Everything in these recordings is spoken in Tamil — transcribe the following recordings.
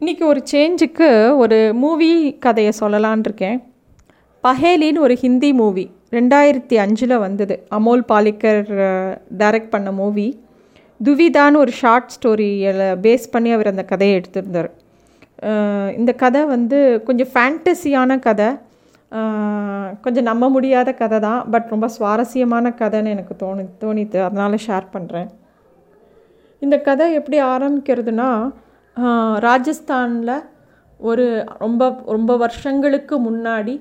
இன்றைக்கி ஒரு சேஞ்சுக்கு ஒரு மூவி கதையை சொல்லலான் இருக்கேன். பஹேலின்னு ஒரு ஹிந்தி மூவி ரெண்டாயிரத்தி அஞ்சில் வந்தது. அமோல் பாலிக்கர் டைரக்ட் பண்ண மூவி துவிதான்னு ஒரு ஷார்ட் ஸ்டோரியில் பேஸ் பண்ணி அவர் அந்த கதையை எடுத்திருந்தார். இந்த கதை வந்து கொஞ்சம் ஃபேண்டசியான கதை. கொஞ்சம் நம்ப முடியாத கதை தான். பட் ரொம்ப சுவாரஸ்யமான கதைன்னு எனக்கு தோணு தோணித்து அதனால் ஷேர் பண்ணுறேன் இந்த கதை எப்படி ஆரம்பிக்கிறதுனா ராஜஸ்தானில் ஒரு ரொம்ப ரொம்ப வருஷங்களுக்கு முன்னாடி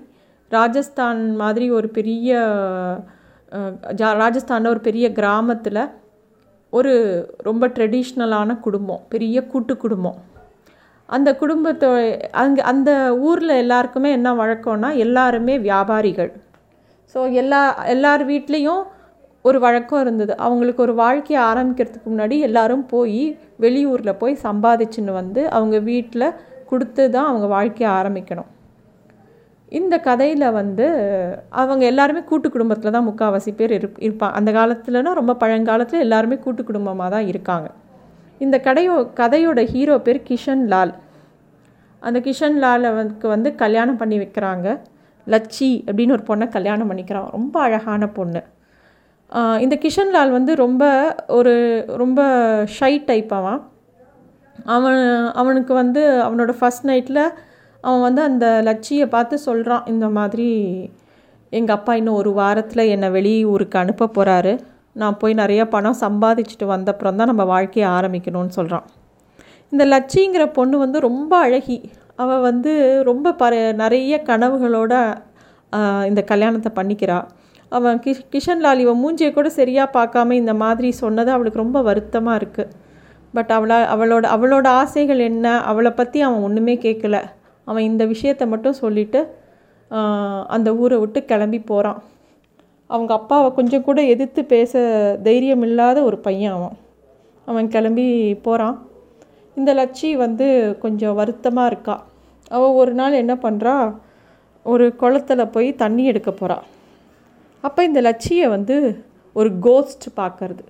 ராஜஸ்தான் மாதிரி ஒரு பெரிய ஜா ராஜஸ்தானில் ஒரு பெரிய கிராமத்தில் ஒரு ரொம்ப ட்ரெடிஷ்னலான குடும்பம் பெரிய கூட்டு குடும்பம். அந்த குடும்பத்தை அங்கே அந்த ஊரில் எல்லாருக்குமே என்ன வழக்கம்னா எல்லாருமே வியாபாரிகள். ஸோ எல்லா எல்லார் வீட்லேயும் ஒரு வழக்கம் இருந்தது. அவங்களுக்கு ஒரு வாழ்க்கையை ஆரம்பிக்கிறதுக்கு முன்னாடி எல்லாரும் போய் வெளியூரில் போய் சம்பாதிச்சுன்னு வந்து அவங்க வீட்டில் கொடுத்து தான் அவங்க வாழ்க்கையை ஆரம்பிக்கணும். இந்த கதையில் வந்து அவங்க எல்லாருமே கூட்டு குடும்பத்தில் தான் முக்கால்வாசி பேர் இருப் இருப்பாங்க அந்த காலத்துலனா ரொம்ப பழங்காலத்தில் எல்லாருமே கூட்டு குடும்பமாக தான் இருக்காங்க. இந்த கடையோ கதையோட ஹீரோ பேர் கிஷன் லால். அந்த கிஷன் லாலுக்கு வந்து கல்யாணம் பண்ணி வைக்கிறாங்க. லட்சி அப்படின்னு ஒரு பொண்ணை கல்யாணம் பண்ணிக்கிறான். ரொம்ப அழகான பொண்ணு. இந்த கிஷன் லால் வந்து ரொம்ப ஒரு ரொம்ப ஷை டைப் அவன் அவன் அவனுக்கு வந்து அவனோட ஃபஸ்ட் நைட்டில் அவன் வந்து அந்த லட்சியை பார்த்து சொல்கிறான் இந்த மாதிரி எங்கள் அப்பா இன்னும் ஒரு வாரத்தில் என்னை வெளியூருக்கு அனுப்ப போகிறாரு நான் போய் நிறையா பணம் சம்பாதிச்சுட்டு வந்தப்புறம் தான் நம்ம வாழ்க்கையை ஆரம்பிக்கணும்னு சொல்கிறான் இந்த லட்சிங்கிற பொண்ணு வந்து ரொம்ப அழகி. அவள் வந்து ரொம்ப ப நிறைய கனவுகளோட இந்த கல்யாணத்தை பண்ணிக்கிறாள் அவன் கி கிஷன்லால் இவன் மூஞ்சியை கூட சரியாக பார்க்காம இந்த மாதிரி சொன்னது அவளுக்கு ரொம்ப வருத்தமாக இருக்குது பட் அவளா அவளோட அவளோட ஆசைகள் என்ன அவளை பற்றி அவன் ஒன்றுமே கேட்கல அவன் இந்த விஷயத்தை மட்டும் சொல்லிட்டு அந்த ஊரை விட்டு கிளம்பி போகிறான் அவங்க அப்பாவை கொஞ்சம் கூட எதிர்த்து பேச தைரியம் இல்லாத ஒரு பையன் அவன். அவன் கிளம்பி போகிறான் இந்த லட்சி வந்து கொஞ்சம் வருத்தமாக இருக்கா. அவள் ஒரு நாள் என்ன பண்ணுறா ஒரு குளத்துல போய் தண்ணி எடுக்க போகிறான் அப்போ இந்த லட்சியை வந்து ஒரு கோஸ்ட் பார்க்கறது.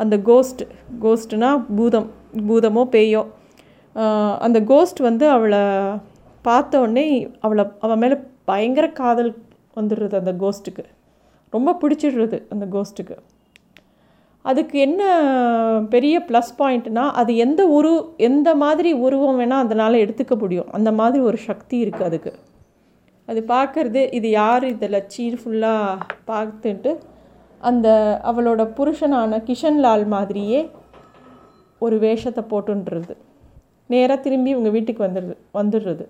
அந்த கோஸ்ட் கோஸ்ட்னா பூதம் பூதமோ பேயோ. அந்த கோஸ்ட் வந்து அவளை பார்த்த உடனே அவளை அவன் மேலே பயங்கர காதல் வந்துடுறது அந்த கோஸ்ட்டுக்கு ரொம்ப பிடிச்சிடுறது அந்த கோஸ்ட்டுக்கு அதுக்கு என்ன பெரிய ப்ளஸ் பாயிண்ட்னா அது எந்த உரு எந்த மாதிரி உருவம் வேணால் அதனால் எடுத்துக்க முடியும். அந்த மாதிரி ஒரு சக்தி இருக்குது அதுக்கு. அது பார்க்குறது இது யார்? இதில் சீர் ஃபுல்லாக பார்த்துட்டு அந்த அவளோட புருஷனான கிஷன்லால் மாதிரியே ஒரு வேஷத்தை போட்டுன்றது. நேராக திரும்பி இவங்க வீட்டுக்கு வந்துடுது வந்துடுறது.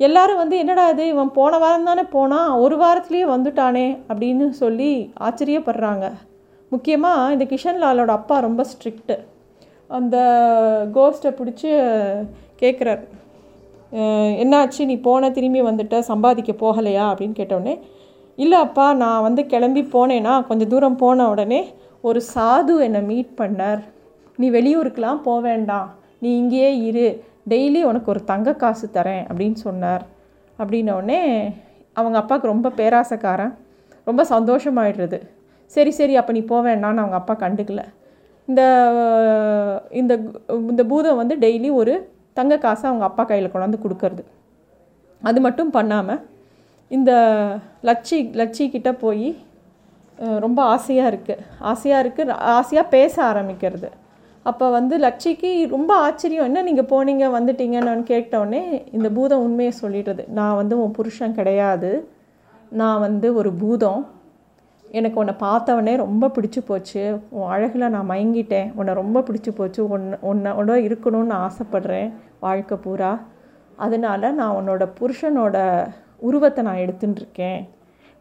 எல்லாரும் வந்து என்னடா இது? இவன் போன வாரம் தானே போனான் ஒரு வாரத்துலேயே வந்துட்டானே அப்படின்னு சொல்லி ஆச்சரியப்படுறாங்க. முக்கியமாக இந்த கிஷன்லாலோட அப்பா ரொம்ப ஸ்ட்ரிக்ட்டு அந்த கோஸ்ட்டை பிடிச்சி கேட்குறார் என்னாச்சு? நீ போன திரும்பி வந்துட்ட சம்பாதிக்க போகலையா? அப்படின்னு கேட்டோடனே இல்லை அப்பா நான் வந்து கிளம்பி போனேன்னா கொஞ்சம் தூரம் போன உடனே ஒரு சாது என்னை மீட் பண்ணார். நீ வெளியூருக்கெலாம் போக வேண்டாம். நீ இங்கேயே இரு. டெய்லி உனக்கு ஒரு தங்க காசு தரேன் அப்படின்னு சொன்னார். அப்படின்னோடனே அவங்க அப்பாவுக்கு ரொம்ப பேராசக்காரன். ரொம்ப சந்தோஷமாயிடுறது. சரி சரி அப்போ நீ போவேண்டான்னு அவங்க அப்பா கண்டுக்கல. இந்த இந்த இந்த பூதம் வந்து டெய்லி ஒரு தங்க காசை அவங்க அப்பா கையில் கொண்டாந்து கொடுக்கறது. அது மட்டும் பண்ணாமல் இந்த லட்சி லட்சிக்கிட்ட போய் ரொம்ப ஆசையாக இருக்குது ஆசையாக இருக்குது ஆசையாக பேச ஆரம்பிக்கிறது. அப்போ வந்து லட்சிக்கு ரொம்ப ஆச்சரியம் என்ன நீங்கள் போனீங்க வந்துட்டீங்கன்னு கேட்டோடனே இந்த பூதம் உண்மையை சொல்லிடுறது நான் வந்து உன் புருஷன் கிடையாது. நான் வந்து ஒரு பூதம். எனக்கு உன்னை பார்த்தவொடனே ரொம்ப பிடிச்சி போச்சு. உன் அழகில் நான் மயங்கிட்டேன். உன்னை ரொம்ப பிடிச்சி போச்சு. உன்னை உன்னோட இருக்கணும்னு ஆசைப்படுறேன். வாழ்க்கை பூரா. அதனால நான் உன்னோட புருஷனோட உருவத்தை நான் எடுத்துன்னு இருக்கேன்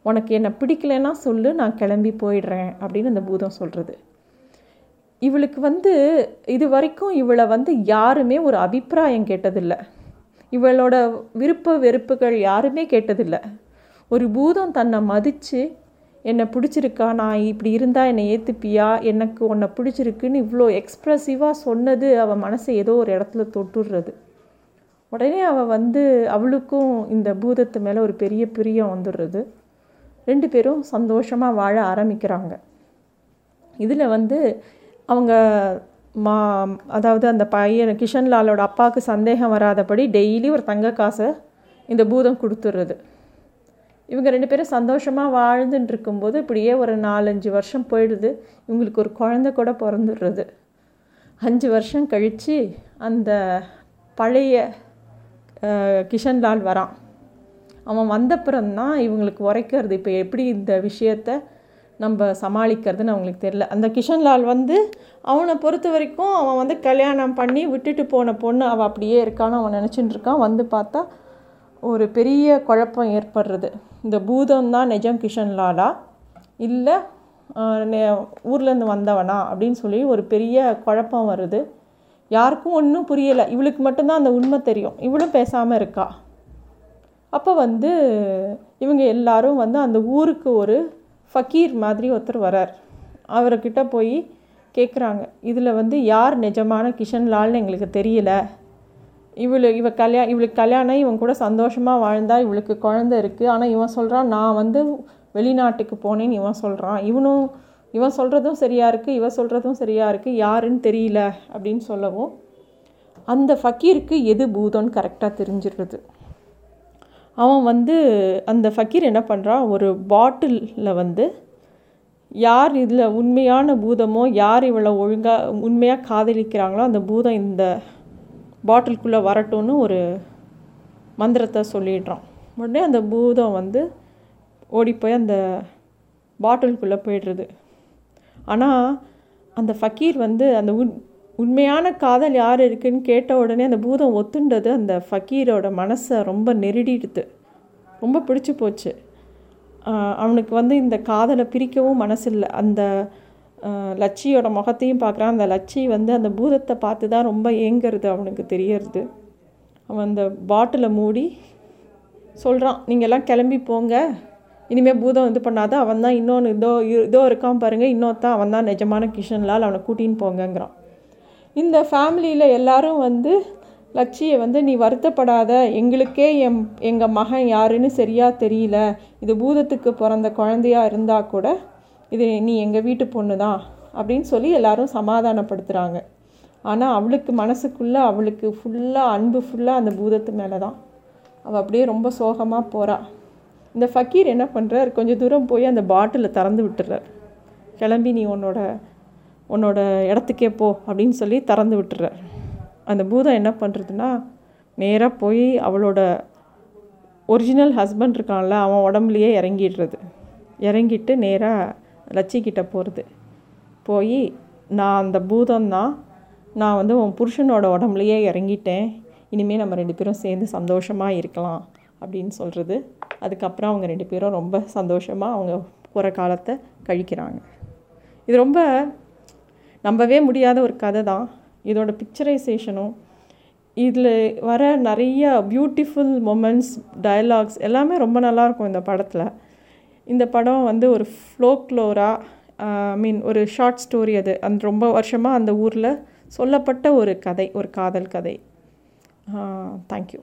உனக்கு என்னை பிடிக்கலைன்னா சொல்லு நான் கிளம்பி போயிடுறேன் அப்படின்னு அந்த பூதம் சொல்கிறது இவளுக்கு வந்து இது வரைக்கும் இவளை வந்து யாருமே ஒரு அபிப்பிராயம் கேட்டதில்லை. இவளோட விருப்ப வெறுப்புகள் யாருமே கேட்டதில்லை. ஒரு பூதம் தன்னை மதித்து என்னை பிடிச்சிருக்கா? நான் இப்படி இருந்தால் என்னை ஏற்றுப்பியா எனக்கு உன்னை பிடிச்சிருக்குன்னு இவ்வளோ எக்ஸ்ப்ரெசிவாக சொன்னது அவள் மனசை ஏதோ ஒரு இடத்துல தொட்டுடுறது. உடனே அவள் வந்து அவளுக்கும் இந்த பூதத்து மேலே ஒரு பெரிய பிரியம் வந்துடுறது. ரெண்டு பேரும் சந்தோஷமாக வாழ ஆரம்பிக்கிறாங்க. இதில் வந்து அவங்க மா அதாவது அந்த பையன் கிஷன்லாலோட அப்பாவுக்கு சந்தேகம் வராதபடி டெய்லி ஒரு தங்க காசை இந்த பூதம் கொடுத்துட்றது. இவங்க ரெண்டு பேரும் சந்தோஷமாக வாழ்ந்துட்டு இருக்கும்போது இப்படியே ஒரு நாலஞ்சு வருஷம் போயிடுது. இவங்களுக்கு ஒரு குழந்த கூட பிறந்துடுறது. அஞ்சு வருஷம் கழித்து அந்த பழைய கிஷன்லால் வரான். அவன் வந்தப்புறம்தான் இவங்களுக்கு உரைக்கிறது. இப்போ எப்படி இந்த விஷயத்த நம்ம சமாளிக்கிறதுன்னு அவங்களுக்கு தெரில அந்த கிஷன்லால் வந்து அவனை பொறுத்த வரைக்கும் அவன் வந்து கல்யாணம் பண்ணி விட்டுட்டு போன பொண்ணு அவள் அப்படியே இருக்கான்னு அவன் நினச்சிட்டு இருக்கான். வந்து பார்த்தா ஒரு பெரிய குழப்பம் ஏற்படுறது. இந்த பூதம் தான் நிஜம் கிஷன்லாலா இல்லை ஊர்லேருந்து வந்தவனா அப்படின்னு சொல்லி ஒரு பெரிய குழப்பம் வருது. யாருக்கும் ஒன்றும் புரியலை. இவளுக்கு மட்டும்தான் அந்த உண்மை தெரியும். இவளும் பேசாமல் இருக்கா? அப்போ வந்து இவங்க எல்லாரும் வந்து அந்த ஊருக்கு ஒரு ஃபக்கீர் மாதிரி ஒருத்தர் வரார். அவர்கிட்ட போய் கேட்குறாங்க இதில் வந்து யார் நிஜமான கிஷன்லால்னு எங்களுக்கு தெரியல. இவளு இவ கல்யா இவளுக்கு கல்யாணம் இவன் கூட சந்தோஷமாக வாழ்ந்தா இவளுக்கு குழந்த இருக்குது ஆனால் இவன் சொல்கிறான் நான் வந்து வெளிநாட்டுக்கு போனேன்னு இவன் சொல்கிறான் இவனும் இவன் சொல்கிறதும் சரியாக இருக்குது இவன் சொல்கிறதும் சரியாக இருக்குது யாருன்னு தெரியல அப்படின்னு சொல்லவும் அந்த ஃபக்கீருக்கு எது பூதம்னு கரெக்டாக தெரிஞ்சிடுறது அவன் வந்து அந்த ஃபக்கீர் என்ன பண்ணுறான் ஒரு பாட்டிலில் வந்து யார் இதில் உண்மையான பூதமோ யார் இவளை ஒழுங்காக உண்மையாக காதலிக்கிறாங்களோ அந்த பூதம் இந்த பாட்டிலுக்குள்ளே வரட்டும்னு ஒரு மந்திரத்தை சொல்லிடுறோம் உடனே அந்த பூதம் வந்து ஓடி போய் அந்த பாட்டிலுக்குள்ளே போயிடுறது. ஆனால் அந்த ஃபக்கீர் வந்து அந்த உண் உண்மையான காதல் யார் இருக்குன்னு கேட்ட உடனே அந்த பூதம் ஒத்துண்டது அந்த ஃபக்கீரோட மனசை ரொம்ப நெருடிடுது. ரொம்ப பிடிச்சி போச்சு. அவனுக்கு வந்து இந்த காதலை பிரிக்கவும் மனசில்லை. அந்த லட்சியோட முகத்தையும் பார்க்குறான். அந்த லட்சி வந்து அந்த பூதத்தை பார்த்து தான் ரொம்ப ஏங்கிறது அவனுக்கு தெரியறது. அவன் அந்த பாட்டிலை மூடி சொல்கிறான் நீங்கள்லாம் கிளம்பி போங்க. இனிமேல் பூதம் இது பண்ணாத. அவன் தான் இன்னொன்று இதோ இதோ இருக்கான் பாருங்கள் இன்னொருத்தான் அவன் தான் நிஜமான கிஷன்லால் அவனை கூட்டின்னு போங்கங்கிறான். இந்த ஃபேமிலியில் எல்லாரும் வந்து லட்சியை வந்து நீ வருத்தப்படாத. எங்களுக்கே எம் எங்கள் மகன் யாருன்னு சரியாக தெரியல. இது பூதத்துக்கு பிறந்த குழந்தையாக இருந்தால் கூட இது நீ எங்கள் வீட்டு பொண்ணு தான் அப்படின்னு சொல்லி எல்லாரும் சமாதானப்படுத்துகிறாங்க ஆனால் அவளுக்கு மனசுக்குள்ளே அவளுக்கு ஃபுல்லாக அன்பு ஃபுல்லாக அந்த பூதத்து மேலே தான் அவள் அப்படியே ரொம்ப சோகமாக போகிறா இந்த ஃபக்கீர் என்ன பண்ணுறார் கொஞ்சம் தூரம் போய் அந்த பாட்டிலை திறந்து விட்டுறார். கிளம்பி நீ உன்னோட உன்னோட இடத்துக்கே போ அப்படின்னு சொல்லி திறந்து விட்டுறார். அந்த பூதம் என்ன பண்ணுறதுன்னா நேராக போய் அவளோட ஒரிஜினல் ஹஸ்பண்ட் இருக்கான்ல அவன் உடம்புலையே இறங்கிடுறது. இறங்கிட்டு நேராக லட்சிக்கிட்ட போகிறது போய் நான் அந்த பூதம்தான். நான் வந்து உன் புருஷனோட உடம்புலையே இறங்கிட்டேன். இனிமேல் நம்ம ரெண்டு பேரும் சேர்ந்து சந்தோஷமாக இருக்கலாம். அப்படின்னு சொல்கிறது அதுக்கப்புறம் அவங்க ரெண்டு பேரும் ரொம்ப சந்தோஷமாக அவங்க போகிற காலத்தை கழிக்கிறாங்க. இது ரொம்ப நம்பவே முடியாத ஒரு கதை தான். இதோட பிக்சரைசேஷனும் இதில் வர நிறைய பியூட்டிஃபுல் மொமெண்ட்ஸ் டயலாக்ஸ் எல்லாமே ரொம்ப நல்லாயிருக்கும் இந்த படத்தில். இந்த படம் வந்து ஒரு ஃப்ளோக்ளோராக ஐ மீன் ஒரு ஷார்ட் ஸ்டோரி அது. அந்த ரொம்ப வருஷமாக அந்த ஊரில் சொல்லப்பட்ட ஒரு கதை ஒரு காதல் கதை. தேங்க்யூ